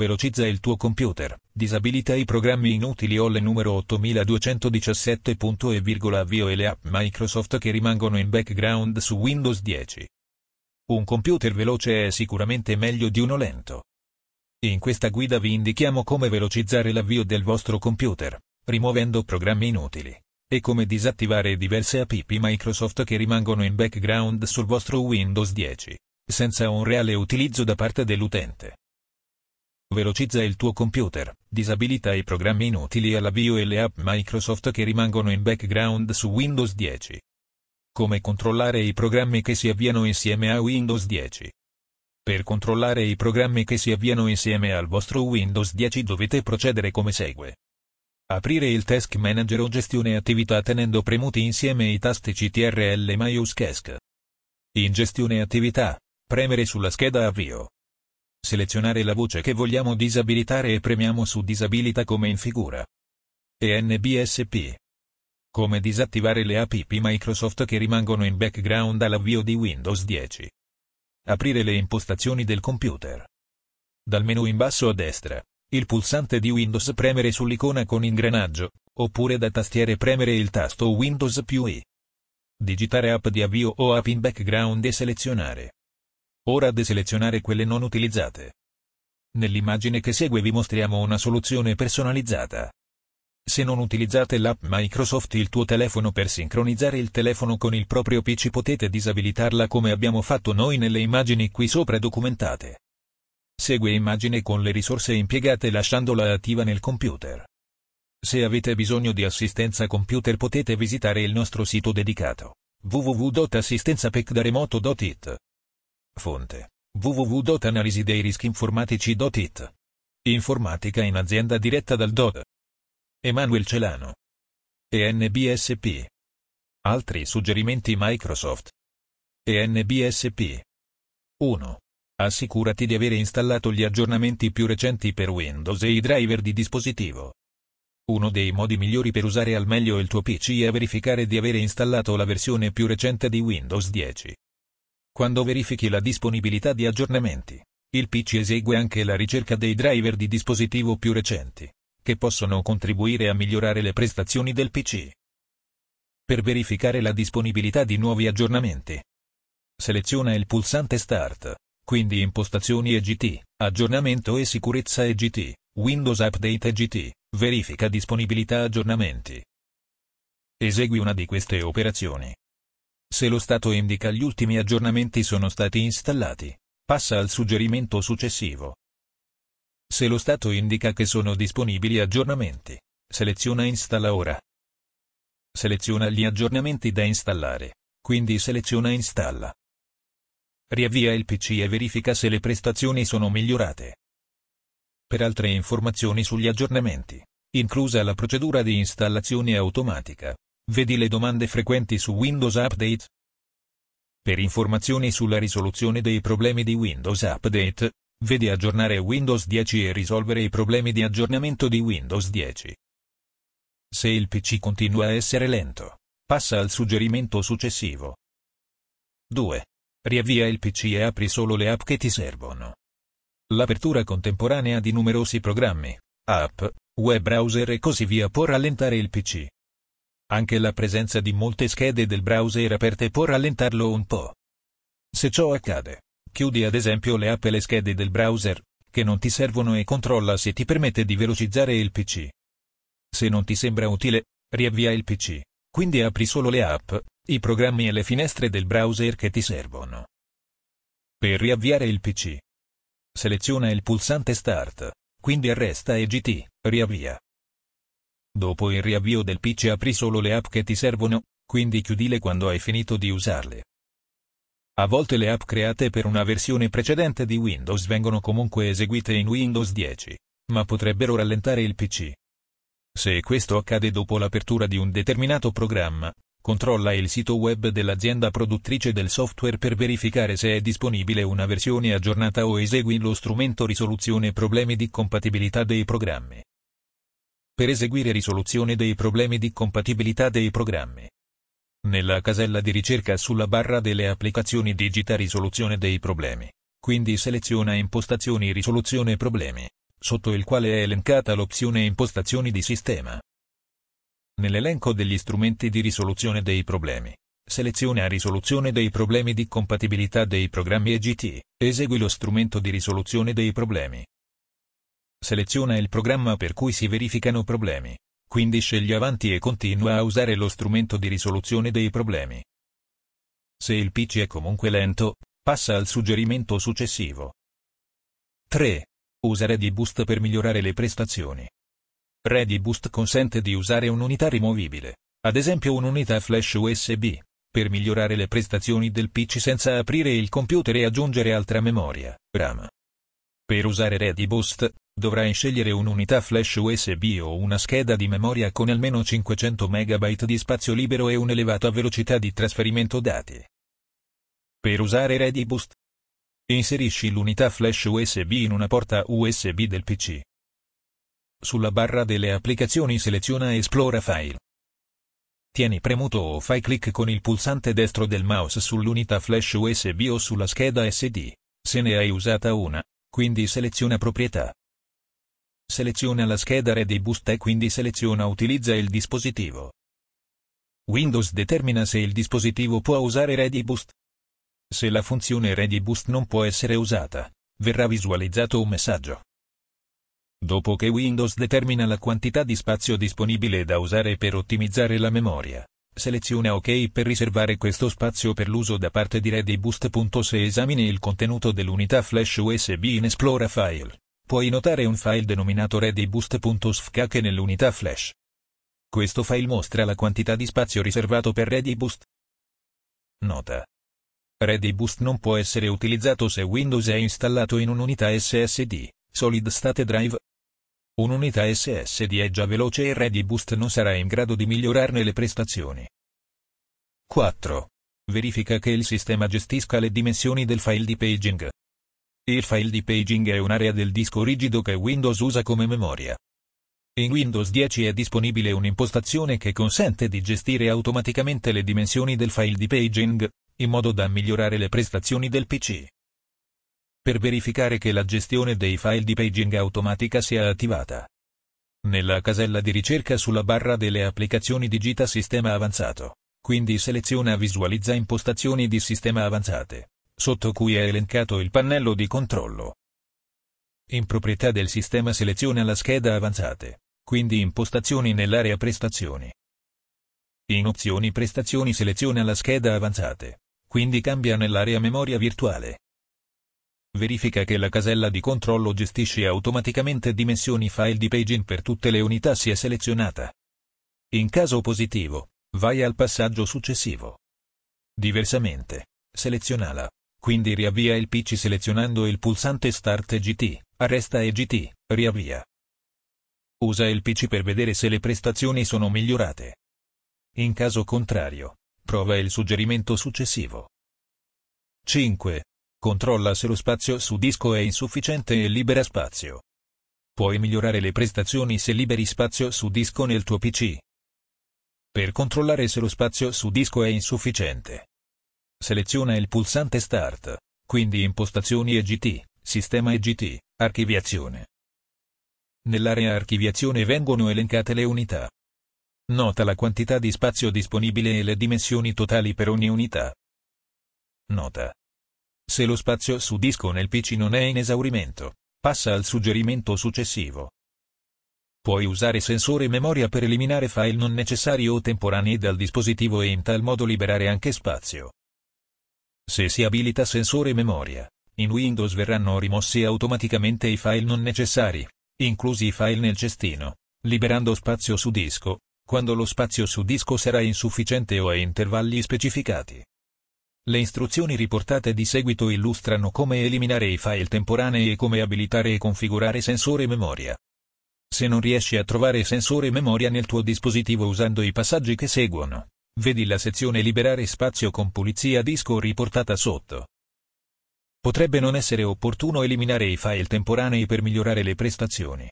Velocizza il tuo computer. Disabilita i programmi inutili OL numero 8217. Avvio e le app Microsoft che rimangono in background su Windows 10. Un computer veloce è sicuramente meglio di uno lento. In questa guida vi indichiamo come velocizzare l'avvio del vostro computer, rimuovendo programmi inutili, e come disattivare diverse app Microsoft che rimangono in background sul vostro Windows 10, senza un reale utilizzo da parte dell'utente. Velocizza il tuo computer, disabilita i programmi inutili all'avvio e le app Microsoft che rimangono in background su Windows 10. Come controllare i programmi che si avviano insieme a Windows 10. Per controllare i programmi che si avviano insieme al vostro Windows 10 dovete procedere come segue. Aprire il Task Manager o gestione attività tenendo premuti insieme i tasti CTRL e MyUSCASC. In gestione attività, premere sulla scheda avvio. Selezionare la voce che vogliamo disabilitare e premiamo su disabilita come in figura. E NBSP. Come disattivare le app Microsoft che rimangono in background all'avvio di Windows 10. Aprire le impostazioni del computer. Dal menu in basso a destra, il pulsante di Windows premere sull'icona con ingranaggio, oppure da tastiere premere il tasto Windows più I. Digitare app di avvio o app in background e selezionare. Ora deselezionare quelle non utilizzate. Nell'immagine che segue vi mostriamo una soluzione personalizzata. Se non utilizzate l'app Microsoft il tuo telefono per sincronizzare il telefono con il proprio PC potete disabilitarla come abbiamo fatto noi nelle immagini qui sopra documentate. Segue immagine con le risorse impiegate lasciandola attiva nel computer. Se avete bisogno di assistenza computer potete visitare il nostro sito dedicato www.assistenzapecdaremoto.it Fonte www.analisideirischinformatici.it Informatica in azienda diretta dal DOD. Emanuel Celano. ENBSP. Altri suggerimenti Microsoft. ENBSP. 1. Assicurati di avere installato gli aggiornamenti più recenti per Windows e i driver di dispositivo. Uno dei modi migliori per usare al meglio il tuo PC è verificare di avere installato la versione più recente di Windows 10. Quando verifichi la disponibilità di aggiornamenti, il PC esegue anche la ricerca dei driver di dispositivo più recenti che possono contribuire a migliorare le prestazioni del PC. Per verificare la disponibilità di nuovi aggiornamenti, seleziona il pulsante Start, quindi Impostazioni EGT, Aggiornamento e Sicurezza EGT, Windows Update EGT, Verifica disponibilità aggiornamenti. Esegui una di queste operazioni. Se lo stato indica gli ultimi aggiornamenti sono stati installati, passa al suggerimento successivo. Se lo stato indica che sono disponibili aggiornamenti, seleziona Installa ora. Seleziona gli aggiornamenti da installare, quindi seleziona Installa. Riavvia il PC e verifica se le prestazioni sono migliorate. Per altre informazioni sugli aggiornamenti, inclusa la procedura di installazione automatica, vedi le domande frequenti su Windows Update. Per informazioni sulla risoluzione dei problemi di Windows Update, Vedi aggiornare Windows 10 e risolvere i problemi di aggiornamento di Windows 10. Se il PC continua a essere lento, passa al suggerimento successivo. 2. Riavvia il PC e apri solo le app che ti servono. L'apertura contemporanea di numerosi programmi, app, web browser e così via può rallentare il PC. Anche la presenza di molte schede del browser aperte può rallentarlo un po'. Se ciò accade, Chiudi ad esempio le app e le schede del browser, che non ti servono e controlla se ti permette di velocizzare il PC. Se non ti sembra utile, riavvia il PC, quindi apri solo le app, i programmi e le finestre del browser che ti servono. Per riavviare il PC, seleziona il pulsante Start, quindi arresta e GT, riavvia. Dopo il riavvio del PC apri solo le app che ti servono, quindi chiudile quando hai finito di usarle. A volte le app create per una versione precedente di Windows vengono comunque eseguite in Windows 10, ma potrebbero rallentare il PC. Se questo accade dopo l'apertura di un determinato programma, controlla il sito web dell'azienda produttrice del software per verificare se è disponibile una versione aggiornata o esegui lo strumento risoluzione problemi di compatibilità dei programmi. Per eseguire risoluzione dei problemi di compatibilità dei programmi, nella casella di ricerca sulla barra delle applicazioni digita risoluzione dei problemi. Quindi seleziona impostazioni risoluzione problemi. sotto il quale è elencata l'opzione Impostazioni di sistema. Nell'elenco degli strumenti di risoluzione dei problemi, seleziona risoluzione dei problemi di compatibilità dei programmi EGT, esegui lo strumento di risoluzione dei problemi. Seleziona il programma per cui si verificano problemi, quindi scegli avanti e continua a usare lo strumento di risoluzione dei problemi. Se il PC è comunque lento, passa al suggerimento successivo. 3. Usa ReadyBoost per migliorare le prestazioni. ReadyBoost consente di usare un'unità rimovibile, ad esempio un'unità flash USB, per migliorare le prestazioni del PC senza aprire il computer e aggiungere altra memoria, RAM. Per usare ReadyBoost, dovrai scegliere un'unità flash USB o una scheda di memoria con almeno 500 MB di spazio libero e un'elevata velocità di trasferimento dati. Per usare ReadyBoost, Inserisci l'unità flash USB in una porta USB del PC. Sulla barra delle applicazioni seleziona Esplora file. Tieni premuto o fai clic con il pulsante destro del mouse sull'unità flash USB o sulla scheda SD, se ne hai usata una, quindi seleziona Proprietà. Seleziona la scheda Ready Boost e quindi seleziona Utilizza il dispositivo. Windows determina se il dispositivo può usare Ready Boost. Se la funzione ReadyBoost non può essere usata, verrà visualizzato un messaggio. Dopo che Windows determina la quantità di spazio disponibile da usare per ottimizzare la memoria, seleziona OK per riservare questo spazio per l'uso da parte di ReadyBoost. Se esamini il contenuto dell'unità flash USB in Explora File, puoi notare un file denominato ReadyBoost.sfk nell'unità flash. Questo file mostra la quantità di spazio riservato per ReadyBoost. Nota. ReadyBoost non può essere utilizzato se Windows è installato in un'unità SSD, Solid State Drive. Un'unità SSD è già veloce e ReadyBoost non sarà in grado di migliorarne le prestazioni. 4. Verifica che il sistema gestisca le dimensioni del file di paging. Il file di paging è un'area del disco rigido che Windows usa come memoria. In Windows 10 è disponibile un'impostazione che consente di gestire automaticamente le dimensioni del file di paging, in modo da migliorare le prestazioni del PC. Per verificare che la gestione dei file di paging automatica sia attivata. Nella casella di ricerca sulla barra delle applicazioni digita Sistema avanzato, quindi seleziona Visualizza impostazioni di sistema avanzate, sotto cui è elencato il pannello di controllo. In proprietà del sistema seleziona la scheda avanzate, quindi impostazioni nell'area prestazioni. In opzioni prestazioni seleziona la scheda avanzate, quindi cambia nell'area memoria virtuale. Verifica che la casella di controllo gestisce automaticamente dimensioni file di paging per tutte le unità sia selezionata. In caso positivo, vai al passaggio successivo. Diversamente, selezionala, quindi riavvia il PC selezionando il pulsante Start EGT, arresta EGT, riavvia. Usa il PC per vedere se le prestazioni sono migliorate. In caso contrario, Prova il suggerimento successivo. 5. Controlla se lo spazio su disco è insufficiente e libera spazio. Puoi migliorare le prestazioni se liberi spazio su disco nel tuo PC. Per controllare se lo spazio su disco è insufficiente. Seleziona il pulsante Start, quindi Impostazioni EGT, Sistema EGT, Archiviazione. Nell'area Archiviazione vengono elencate le unità. Nota la quantità di spazio disponibile e le dimensioni totali per ogni unità. Nota. Se lo spazio su disco nel PC non è in esaurimento, passa al suggerimento successivo. Puoi usare sensore memoria per eliminare file non necessari o temporanei dal dispositivo e in tal modo liberare anche spazio. Se si abilita sensore memoria, in Windows verranno rimossi automaticamente i file non necessari, inclusi i file nel cestino, liberando spazio su disco, quando lo spazio su disco sarà insufficiente o a intervalli specificati. Le istruzioni riportate di seguito illustrano come eliminare i file temporanei e come abilitare e configurare sensore memoria. Se non riesci a trovare sensore memoria nel tuo dispositivo usando i passaggi che seguono, vedi la sezione Liberare spazio con pulizia disco riportata sotto. Potrebbe non essere opportuno eliminare i file temporanei per migliorare le prestazioni.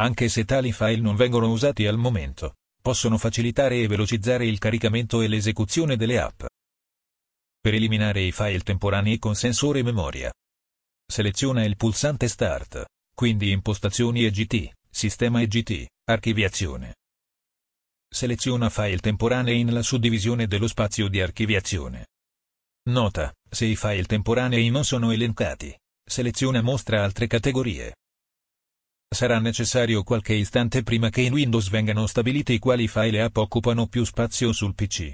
Anche se tali file non vengono usati al momento, possono facilitare e velocizzare il caricamento e l'esecuzione delle app. Per eliminare i file temporanei con sensore memoria. Seleziona il pulsante Start, quindi impostazioni EGT, sistema EGT, archiviazione. Seleziona file temporanei nella suddivisione dello spazio di archiviazione. Nota, se i file temporanei non sono elencati, seleziona mostra altre categorie. Sarà necessario qualche istante prima che in Windows vengano stabiliti quali file app occupano più spazio sul PC.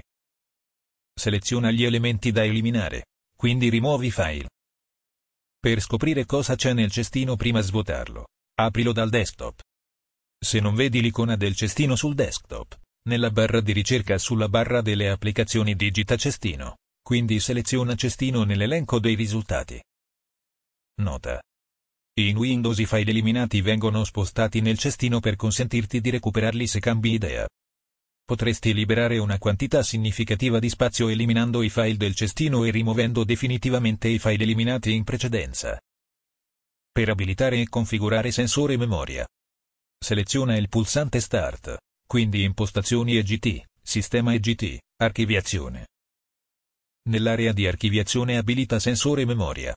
Seleziona gli elementi da eliminare, quindi rimuovi file. Per scoprire cosa c'è nel cestino prima svuotarlo, aprilo dal desktop. Se non vedi l'icona del cestino sul desktop, nella barra di ricerca sulla barra delle applicazioni digita cestino, quindi seleziona cestino nell'elenco dei risultati. Nota. In Windows i file eliminati vengono spostati nel cestino per consentirti di recuperarli se cambi idea. Potresti liberare una quantità significativa di spazio eliminando i file del cestino e rimuovendo definitivamente i file eliminati in precedenza. Per abilitare e configurare sensore memoria. Seleziona il pulsante Start, quindi Impostazioni EGT, Sistema EGT, Archiviazione. Nell'area di archiviazione abilita sensore memoria.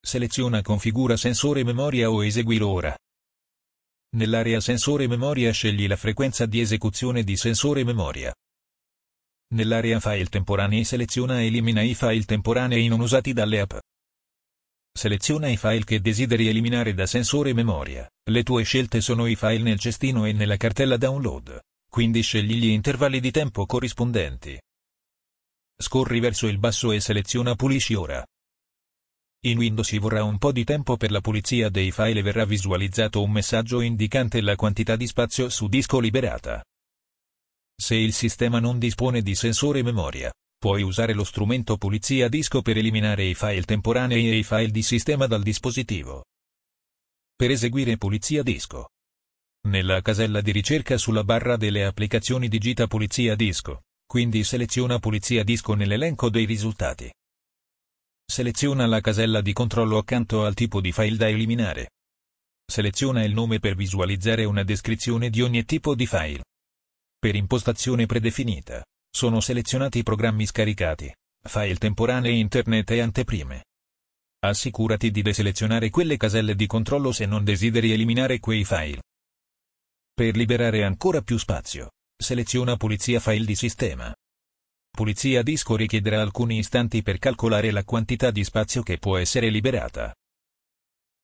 Seleziona Configura sensore memoria o eseguilo ora. Nell'area sensore memoria scegli la frequenza di esecuzione di sensore memoria. Nell'area file temporanei seleziona Elimina i file temporanei non usati dalle app. Seleziona i file che desideri eliminare da sensore memoria. Le tue scelte sono i file nel cestino e nella cartella download, quindi scegli gli intervalli di tempo corrispondenti. Scorri verso il basso e seleziona Pulisci ora. In Windows ci vorrà un po' di tempo per la pulizia dei file e verrà visualizzato un messaggio indicante la quantità di spazio su disco liberata. Se il sistema non dispone di sensore memoria, puoi usare lo strumento pulizia disco per eliminare i file temporanei e i file di sistema dal dispositivo. Per eseguire pulizia disco. Nella casella di ricerca sulla barra delle applicazioni digita pulizia disco, quindi seleziona pulizia disco nell'elenco dei risultati. Seleziona la casella di controllo accanto al tipo di file da eliminare. Seleziona il nome per visualizzare una descrizione di ogni tipo di file. Per impostazione predefinita, sono selezionati i programmi scaricati, file temporanei internet e anteprime. Assicurati di deselezionare quelle caselle di controllo se non desideri eliminare quei file. Per liberare ancora più spazio, seleziona Pulizia file di sistema. Pulizia disco richiederà alcuni istanti per calcolare la quantità di spazio che può essere liberata.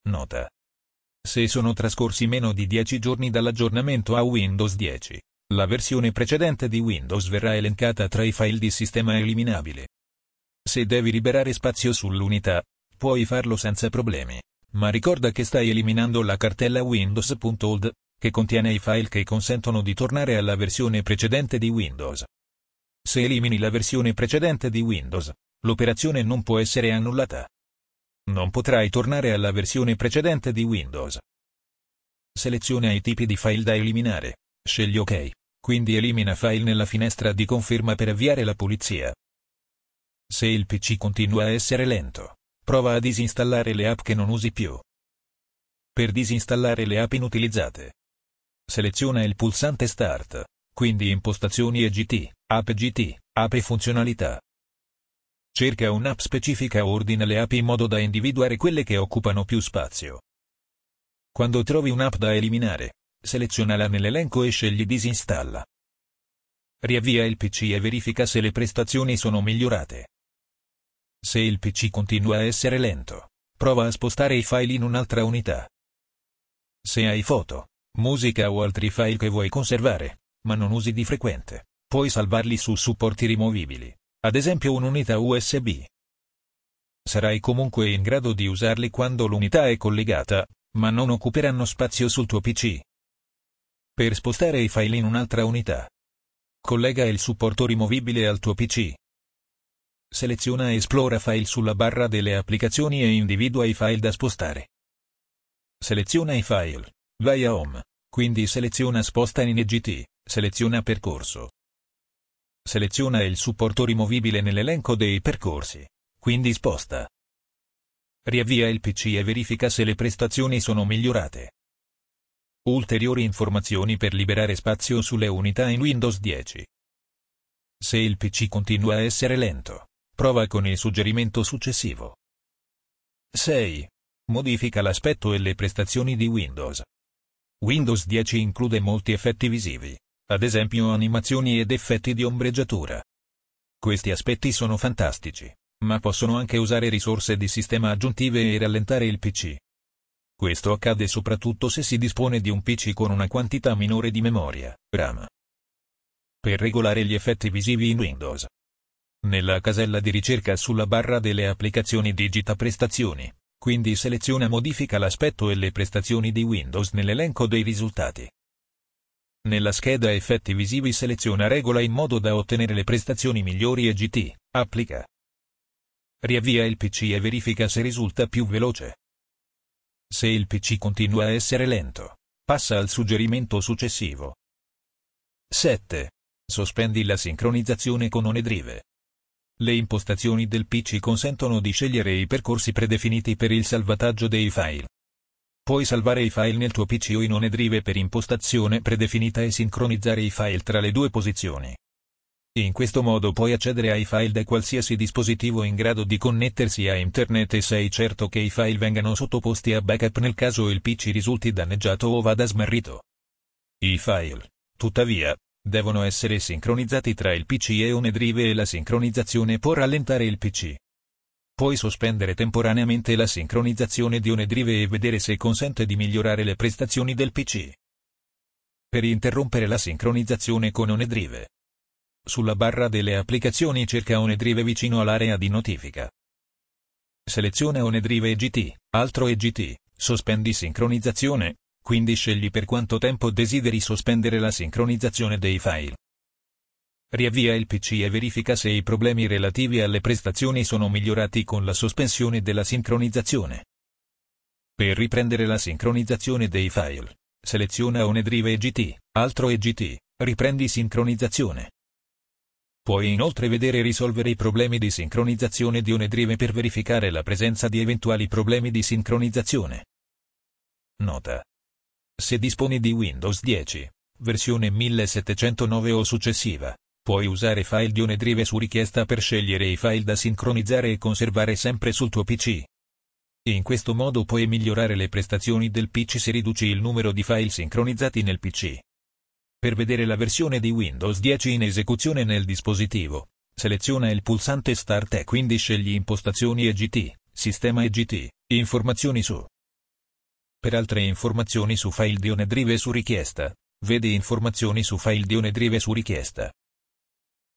Nota. Se sono trascorsi meno di 10 giorni dall'aggiornamento a Windows 10, la versione precedente di Windows verrà elencata tra i file di sistema eliminabile. Se devi liberare spazio sull'unità, puoi farlo senza problemi, ma ricorda che stai eliminando la cartella Windows.old, che contiene i file che consentono di tornare alla versione precedente di Windows. Se elimini la versione precedente di Windows, l'operazione non può essere annullata. Non potrai tornare alla versione precedente di Windows. Seleziona i tipi di file da eliminare, scegli OK, quindi elimina file nella finestra di conferma per avviare la pulizia. Se il PC continua a essere lento, prova a disinstallare le app che non usi più. Per disinstallare le app inutilizzate, seleziona il pulsante Start, quindi impostazioni EGT, app GT, app funzionalità. Cerca un'app specifica o ordina le app in modo da individuare quelle che occupano più spazio. Quando trovi un'app da eliminare, selezionala nell'elenco e scegli disinstalla. Riavvia il PC e verifica se le prestazioni sono migliorate. Se il PC continua a essere lento, prova a spostare i file in un'altra unità. Se hai foto, musica o altri file che vuoi conservare, ma non usi di frequente, puoi salvarli su supporti rimovibili, ad esempio un'unità USB. Sarai comunque in grado di usarli quando l'unità è collegata, ma non occuperanno spazio sul tuo PC. Per spostare i file in un'altra unità, collega il supporto rimovibile al tuo PC. Seleziona Esplora file sulla barra delle applicazioni e individua i file da spostare. Seleziona i file, vai a Home, quindi seleziona Sposta in EGT. Seleziona percorso. Seleziona il supporto rimovibile nell'elenco dei percorsi, quindi sposta. Riavvia il PC e verifica se le prestazioni sono migliorate. Ulteriori informazioni per liberare spazio sulle unità in Windows 10. Se il PC continua a essere lento, prova con il suggerimento successivo. 6. Modifica l'aspetto e le prestazioni di Windows. Windows 10 include molti effetti visivi, ad esempio animazioni ed effetti di ombreggiatura. Questi aspetti sono fantastici, ma possono anche usare risorse di sistema aggiuntive e rallentare il PC. Questo accade soprattutto se si dispone di un PC con una quantità minore di memoria, RAM. Per regolare gli effetti visivi in Windows. Nella casella di ricerca sulla barra delle applicazioni digita prestazioni, quindi seleziona modifica l'aspetto e le prestazioni di Windows nell'elenco dei risultati. Nella scheda effetti visivi seleziona regola in modo da ottenere le prestazioni migliori e GT, applica. Riavvia il PC e verifica se risulta più veloce. Se il PC continua a essere lento, passa al suggerimento successivo. 7. Sospendi la sincronizzazione con OneDrive. Le impostazioni del PC consentono di scegliere i percorsi predefiniti per il salvataggio dei file. Puoi salvare i file nel tuo PC o in OneDrive per impostazione predefinita e sincronizzare i file tra le due posizioni. In questo modo puoi accedere ai file da qualsiasi dispositivo in grado di connettersi a internet e sei certo che i file vengano sottoposti a backup nel caso il PC risulti danneggiato o vada smarrito. I file, tuttavia, devono essere sincronizzati tra il PC e OneDrive e la sincronizzazione può rallentare il PC. Puoi sospendere temporaneamente la sincronizzazione di OneDrive e vedere se consente di migliorare le prestazioni del PC. Per interrompere la sincronizzazione con OneDrive, sulla barra delle applicazioni cerca OneDrive vicino all'area di notifica. Seleziona OneDrive EGT, altro EGT, sospendi sincronizzazione, quindi scegli per quanto tempo desideri sospendere la sincronizzazione dei file. Riavvia il PC e verifica se i problemi relativi alle prestazioni sono migliorati con la sospensione della sincronizzazione. Per riprendere la sincronizzazione dei file, seleziona OneDrive EGT, altro EGT, riprendi sincronizzazione. Puoi inoltre vedere e risolvere i problemi di sincronizzazione di OneDrive per verificare la presenza di eventuali problemi di sincronizzazione. Nota. Se disponi di Windows 10, versione 1709 o successiva, puoi usare file di OneDrive su richiesta per scegliere i file da sincronizzare e conservare sempre sul tuo PC. In questo modo puoi migliorare le prestazioni del PC se riduci il numero di file sincronizzati nel PC. Per vedere la versione di Windows 10 in esecuzione nel dispositivo, seleziona il pulsante Start e quindi scegli Impostazioni EGT, Sistema EGT, Informazioni su. Per altre informazioni su file di OneDrive su richiesta, vedi Informazioni su file di OneDrive su richiesta.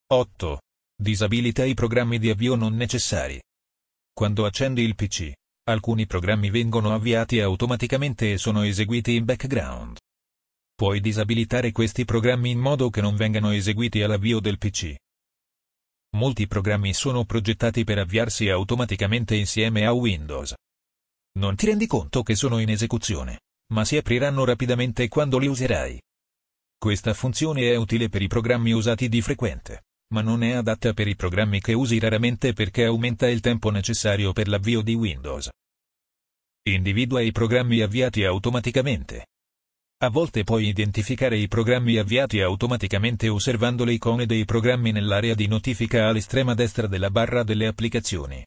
8. Disabilita i programmi di avvio non necessari. Quando accendi il PC, alcuni programmi vengono avviati automaticamente e sono eseguiti in background. Puoi disabilitare questi programmi in modo che non vengano eseguiti all'avvio del PC. Molti programmi sono progettati per avviarsi automaticamente insieme a Windows. Non ti rendi conto che sono in esecuzione, ma si apriranno rapidamente quando li userai. Questa funzione è utile per i programmi usati di frequente, ma non è adatta per i programmi che usi raramente perché aumenta il tempo necessario per l'avvio di Windows. Individua i programmi avviati automaticamente. A volte puoi identificare i programmi avviati automaticamente osservando le icone dei programmi nell'area di notifica all'estrema destra della barra delle applicazioni.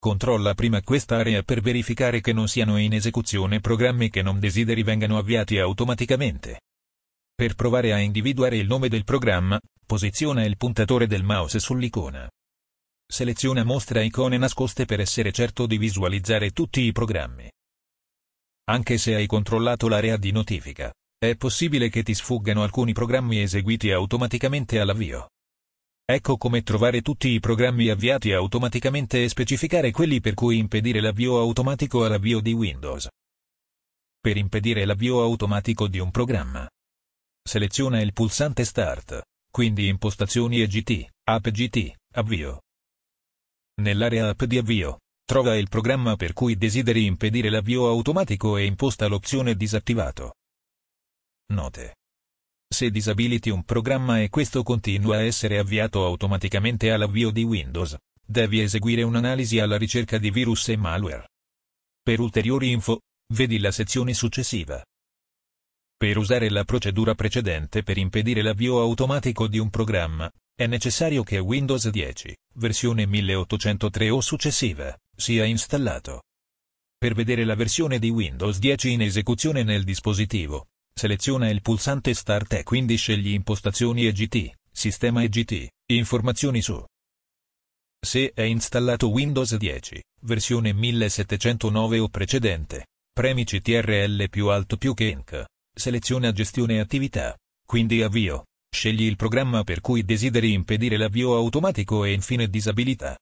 Controlla prima quest'area per verificare che non siano in esecuzione programmi che non desideri vengano avviati automaticamente. Per provare a individuare il nome del programma, posiziona il puntatore del mouse sull'icona. Seleziona Mostra icone nascoste per essere certo di visualizzare tutti i programmi. Anche se hai controllato l'area di notifica, è possibile che ti sfuggano alcuni programmi eseguiti automaticamente all'avvio. Ecco come trovare tutti i programmi avviati automaticamente e specificare quelli per cui impedire l'avvio automatico all'avvio di Windows. Per impedire l'avvio automatico di un programma, seleziona il pulsante Start, quindi Impostazioni EGT, App GT, Avvio. Nell'area App di avvio, Trova il programma per cui desideri impedire l'avvio automatico e imposta l'opzione disattivato. Note. Se disabiliti un programma e questo continua a essere avviato automaticamente all'avvio di Windows, devi eseguire un'analisi alla ricerca di virus e malware. Per ulteriori info, vedi la sezione successiva. Per usare la procedura precedente per impedire l'avvio automatico di un programma, è necessario che Windows 10, versione 1803 o successiva, sia installato. Per vedere la versione di Windows 10 in esecuzione nel dispositivo, seleziona il pulsante Start e quindi scegli Impostazioni EGT, Sistema EGT, Informazioni su. Se è installato Windows 10, versione 1709 o precedente, premi CTRL più alto più che Inc. Seleziona Gestione attività, quindi Avvio. Scegli il programma per cui desideri impedire l'avvio automatico e infine disabilità.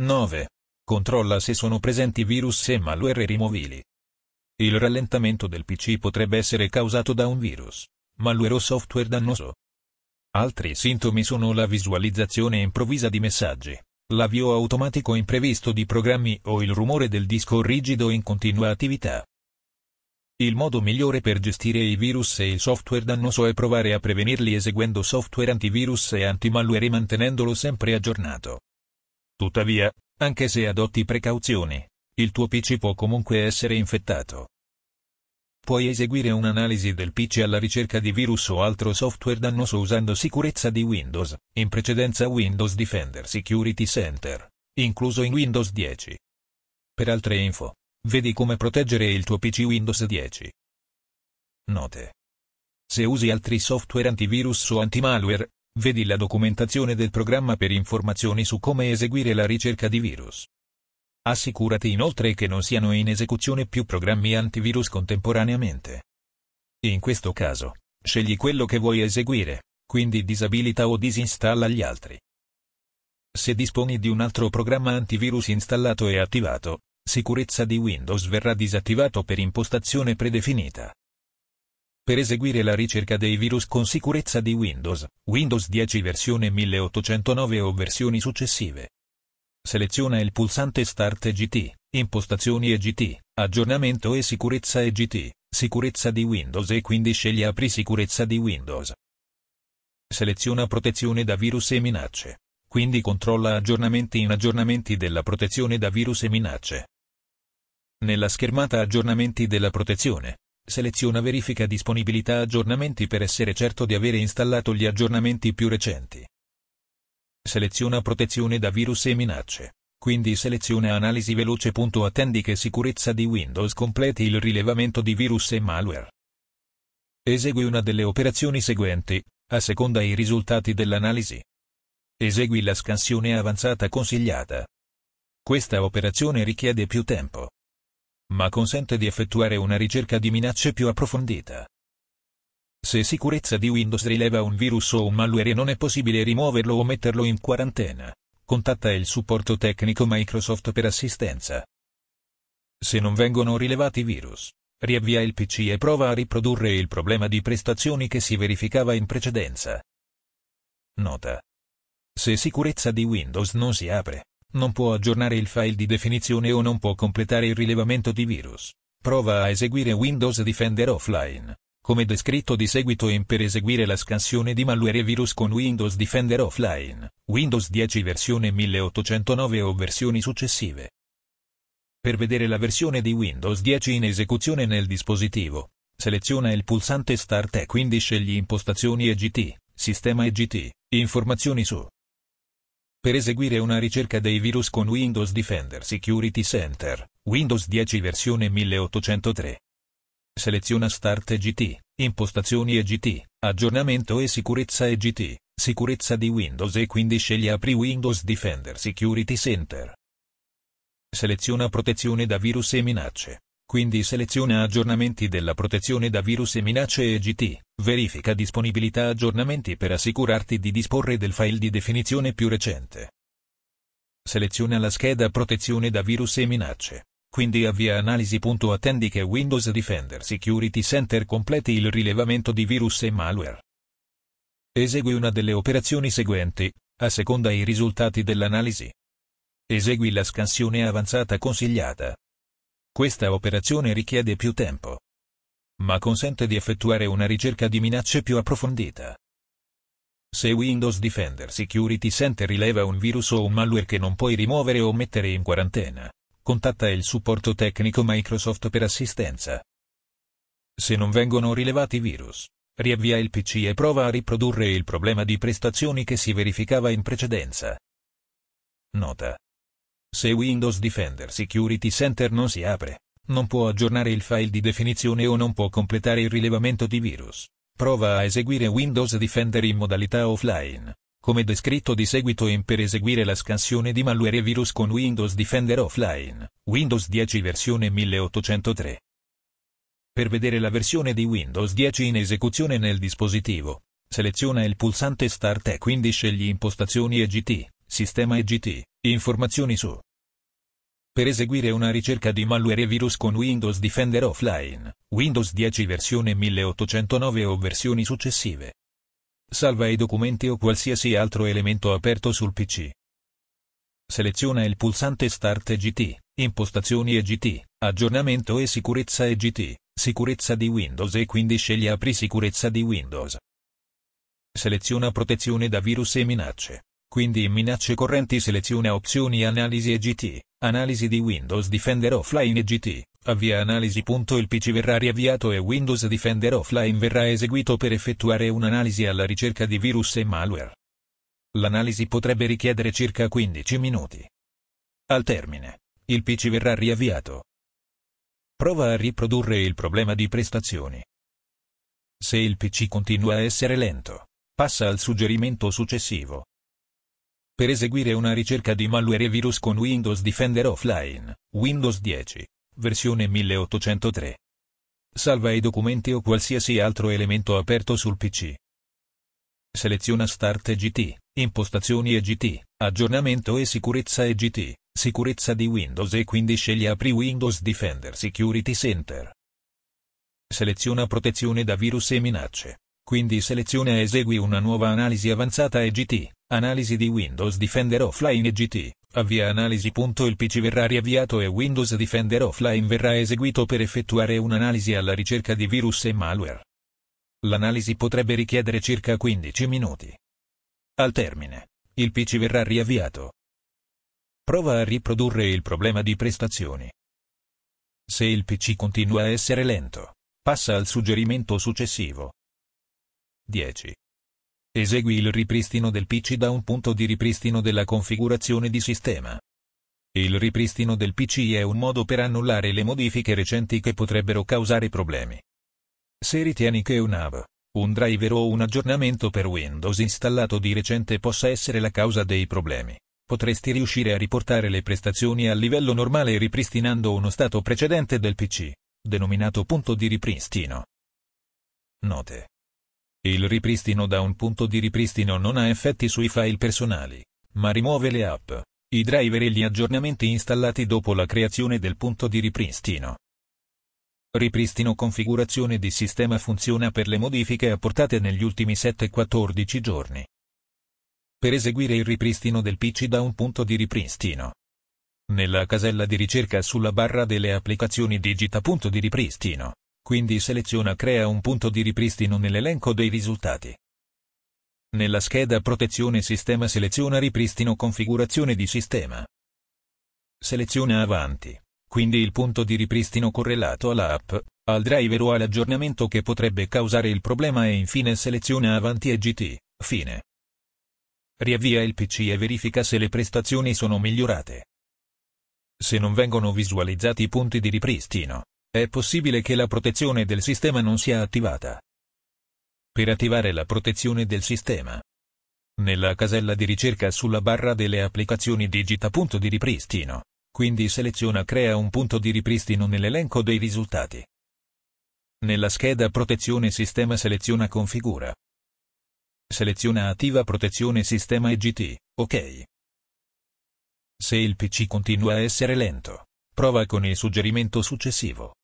9. Controlla se sono presenti virus e malware rimovili. Il rallentamento del PC potrebbe essere causato da un virus, malware o software dannoso. Altri sintomi sono la visualizzazione improvvisa di messaggi, l'avvio automatico imprevisto di programmi o il rumore del disco rigido in continua attività. Il modo migliore per gestire i virus e il software dannoso è provare a prevenirli eseguendo software antivirus e antimalware mantenendolo sempre aggiornato. Tuttavia, anche se adotti precauzioni, il tuo PC può comunque essere infettato. Puoi eseguire un'analisi del PC alla ricerca di virus o altro software dannoso usando sicurezza di Windows, in precedenza Windows Defender Security Center, incluso in Windows 10. Per altre info, Vedi come proteggere il tuo PC Windows 10. Note. Se usi altri software antivirus o antimalware, vedi la documentazione del programma per informazioni su come eseguire la ricerca di virus. Assicurati inoltre che non siano in esecuzione più programmi antivirus contemporaneamente. In questo caso, scegli quello che vuoi eseguire, quindi disabilita o disinstalla gli altri. Se disponi di un altro programma antivirus installato e attivato, sicurezza di Windows verrà disattivato per impostazione predefinita. Per eseguire la ricerca dei virus con sicurezza di Windows, Windows 10 versione 1809 o versioni successive. Seleziona il pulsante Start EGT, Impostazioni EGT, Aggiornamento e Sicurezza EGT, Sicurezza di Windows e quindi scegli Apri Sicurezza di Windows. Seleziona Protezione da virus e minacce, quindi controlla aggiornamenti in aggiornamenti della protezione da virus e minacce. Nella schermata Aggiornamenti della protezione, seleziona Verifica disponibilità aggiornamenti per essere certo di avere installato gli aggiornamenti più recenti. Seleziona Protezione da virus e minacce, quindi seleziona Analisi veloce. Attendi che Sicurezza di Windows completi il rilevamento di virus e malware. Esegui una delle operazioni seguenti, a seconda i risultati dell'analisi. Esegui la scansione avanzata consigliata. Questa operazione richiede più tempo ma consente di effettuare una ricerca di minacce più approfondita. Se sicurezza di Windows rileva un virus o un malware e non è possibile rimuoverlo o metterlo in quarantena, contatta il supporto tecnico Microsoft per assistenza. Se non vengono rilevati virus, riavvia il PC e prova a riprodurre il problema di prestazioni che si verificava in precedenza. Nota. Se sicurezza di Windows non si apre, non può aggiornare il file di definizione o non può completare il rilevamento di virus. Prova a eseguire Windows Defender offline, come descritto di seguito in per eseguire la scansione di malware e virus con Windows Defender offline, Windows 10 versione 1809 o versioni successive. Per vedere la versione di Windows 10 in esecuzione nel dispositivo, seleziona il pulsante Start e quindi scegli Impostazioni EGT, Sistema EGT, Informazioni su per eseguire una ricerca dei virus con Windows Defender Security Center, Windows 10 versione 1803. Seleziona Start EGT, Impostazioni EGT, Aggiornamento e Sicurezza EGT, Sicurezza di Windows e quindi scegli Apri Windows Defender Security Center. Seleziona Protezione da virus e minacce. Quindi seleziona aggiornamenti della protezione da virus e minacce EGT, verifica disponibilità aggiornamenti per assicurarti di disporre del file di definizione più recente. Seleziona la scheda protezione da virus e minacce, quindi avvia analisi. Attendi che Windows Defender Security Center completi il rilevamento di virus e malware. Esegui una delle operazioni seguenti, a seconda i risultati dell'analisi. Esegui la scansione avanzata consigliata. Questa operazione richiede più tempo, ma consente di effettuare una ricerca di minacce più approfondita. Se Windows Defender Security Center rileva un virus o un malware che non puoi rimuovere o mettere in quarantena, contatta il supporto tecnico Microsoft per assistenza. Se non vengono rilevati virus, riavvia il PC e prova a riprodurre il problema di prestazioni che si verificava in precedenza. Nota. Se Windows Defender Security Center non si apre, non può aggiornare il file di definizione o non può completare il rilevamento di virus. Prova a eseguire Windows Defender in modalità offline, come descritto di seguito in per eseguire la scansione di malware e virus con Windows Defender Offline, Windows 10 versione 1803. Per vedere la versione di Windows 10 in esecuzione nel dispositivo, seleziona il pulsante Start e quindi scegli Impostazioni EGT, Sistema EGT, Informazioni su. Per eseguire una ricerca di malware e virus con Windows Defender Offline, Windows 10 versione 1809 o versioni successive. Salva i documenti o qualsiasi altro elemento aperto sul PC. Seleziona il pulsante Start EGT, Impostazioni EGT, Aggiornamento e Sicurezza EGT, Sicurezza di Windows e quindi scegli Apri Sicurezza di Windows. Seleziona Protezione da virus e minacce. Quindi in minacce correnti seleziona opzioni Analisi EGT, Analisi di Windows Defender Offline EGT, avvia analisi. Il PC verrà riavviato e Windows Defender Offline verrà eseguito per effettuare un'analisi alla ricerca di virus e malware. L'analisi potrebbe richiedere circa 15 minuti. Al termine, il PC verrà riavviato. Prova a riprodurre il problema di prestazioni. Se il PC continua a essere lento, passa al suggerimento successivo. Per eseguire una ricerca di malware e virus con Windows Defender Offline, Windows 10, versione 1803. Salva i documenti o qualsiasi altro elemento aperto sul PC. Seleziona Start EGT, Impostazioni EGT, Aggiornamento e Sicurezza EGT, Sicurezza di Windows e quindi scegli Apri Windows Defender Security Center. Seleziona Protezione da virus e minacce. Quindi seleziona e esegui una nuova analisi avanzata EGT, Analisi di Windows Defender Offline EGT. Avvia analisi. Il PC verrà riavviato e Windows Defender Offline verrà eseguito per effettuare un'analisi alla ricerca di virus e malware. L'analisi potrebbe richiedere circa 15 minuti. Al termine, il PC verrà riavviato. Prova a riprodurre il problema di prestazioni. Se il PC continua a essere lento, passa al suggerimento successivo. 10. Esegui il ripristino del PC da un punto di ripristino della configurazione di sistema. Il ripristino del PC è un modo per annullare le modifiche recenti che potrebbero causare problemi. Se ritieni che un hub, un driver o un aggiornamento per Windows installato di recente possa essere la causa dei problemi, potresti riuscire a riportare le prestazioni a livello normale ripristinando uno stato precedente del PC, denominato punto di ripristino. Note. Il ripristino da un punto di ripristino non ha effetti sui file personali, ma rimuove le app, i driver e gli aggiornamenti installati dopo la creazione del punto di ripristino. Ripristino configurazione di sistema funziona per le modifiche apportate negli ultimi 7-14 giorni. Per eseguire il ripristino del PC da un punto di ripristino. Nella casella di ricerca sulla barra delle applicazioni digita punto di ripristino. Quindi seleziona Crea un punto di ripristino nell'elenco dei risultati. Nella scheda Protezione Sistema seleziona Ripristino Configurazione di sistema. Seleziona Avanti, quindi il punto di ripristino correlato alla app, al driver o all'aggiornamento che potrebbe causare il problema e infine seleziona Avanti e GT, Fine. Riavvia il PC e verifica se le prestazioni sono migliorate. Se non vengono visualizzati i punti di ripristino, è possibile che la protezione del sistema non sia attivata. Per attivare la protezione del sistema. Nella casella di ricerca sulla barra delle applicazioni digita punto di ripristino, quindi seleziona Crea un punto di ripristino nell'elenco dei risultati. Nella scheda Protezione Sistema seleziona Configura. Seleziona Attiva Protezione Sistema EGT, OK. Se il PC continua a essere lento, prova con il suggerimento successivo.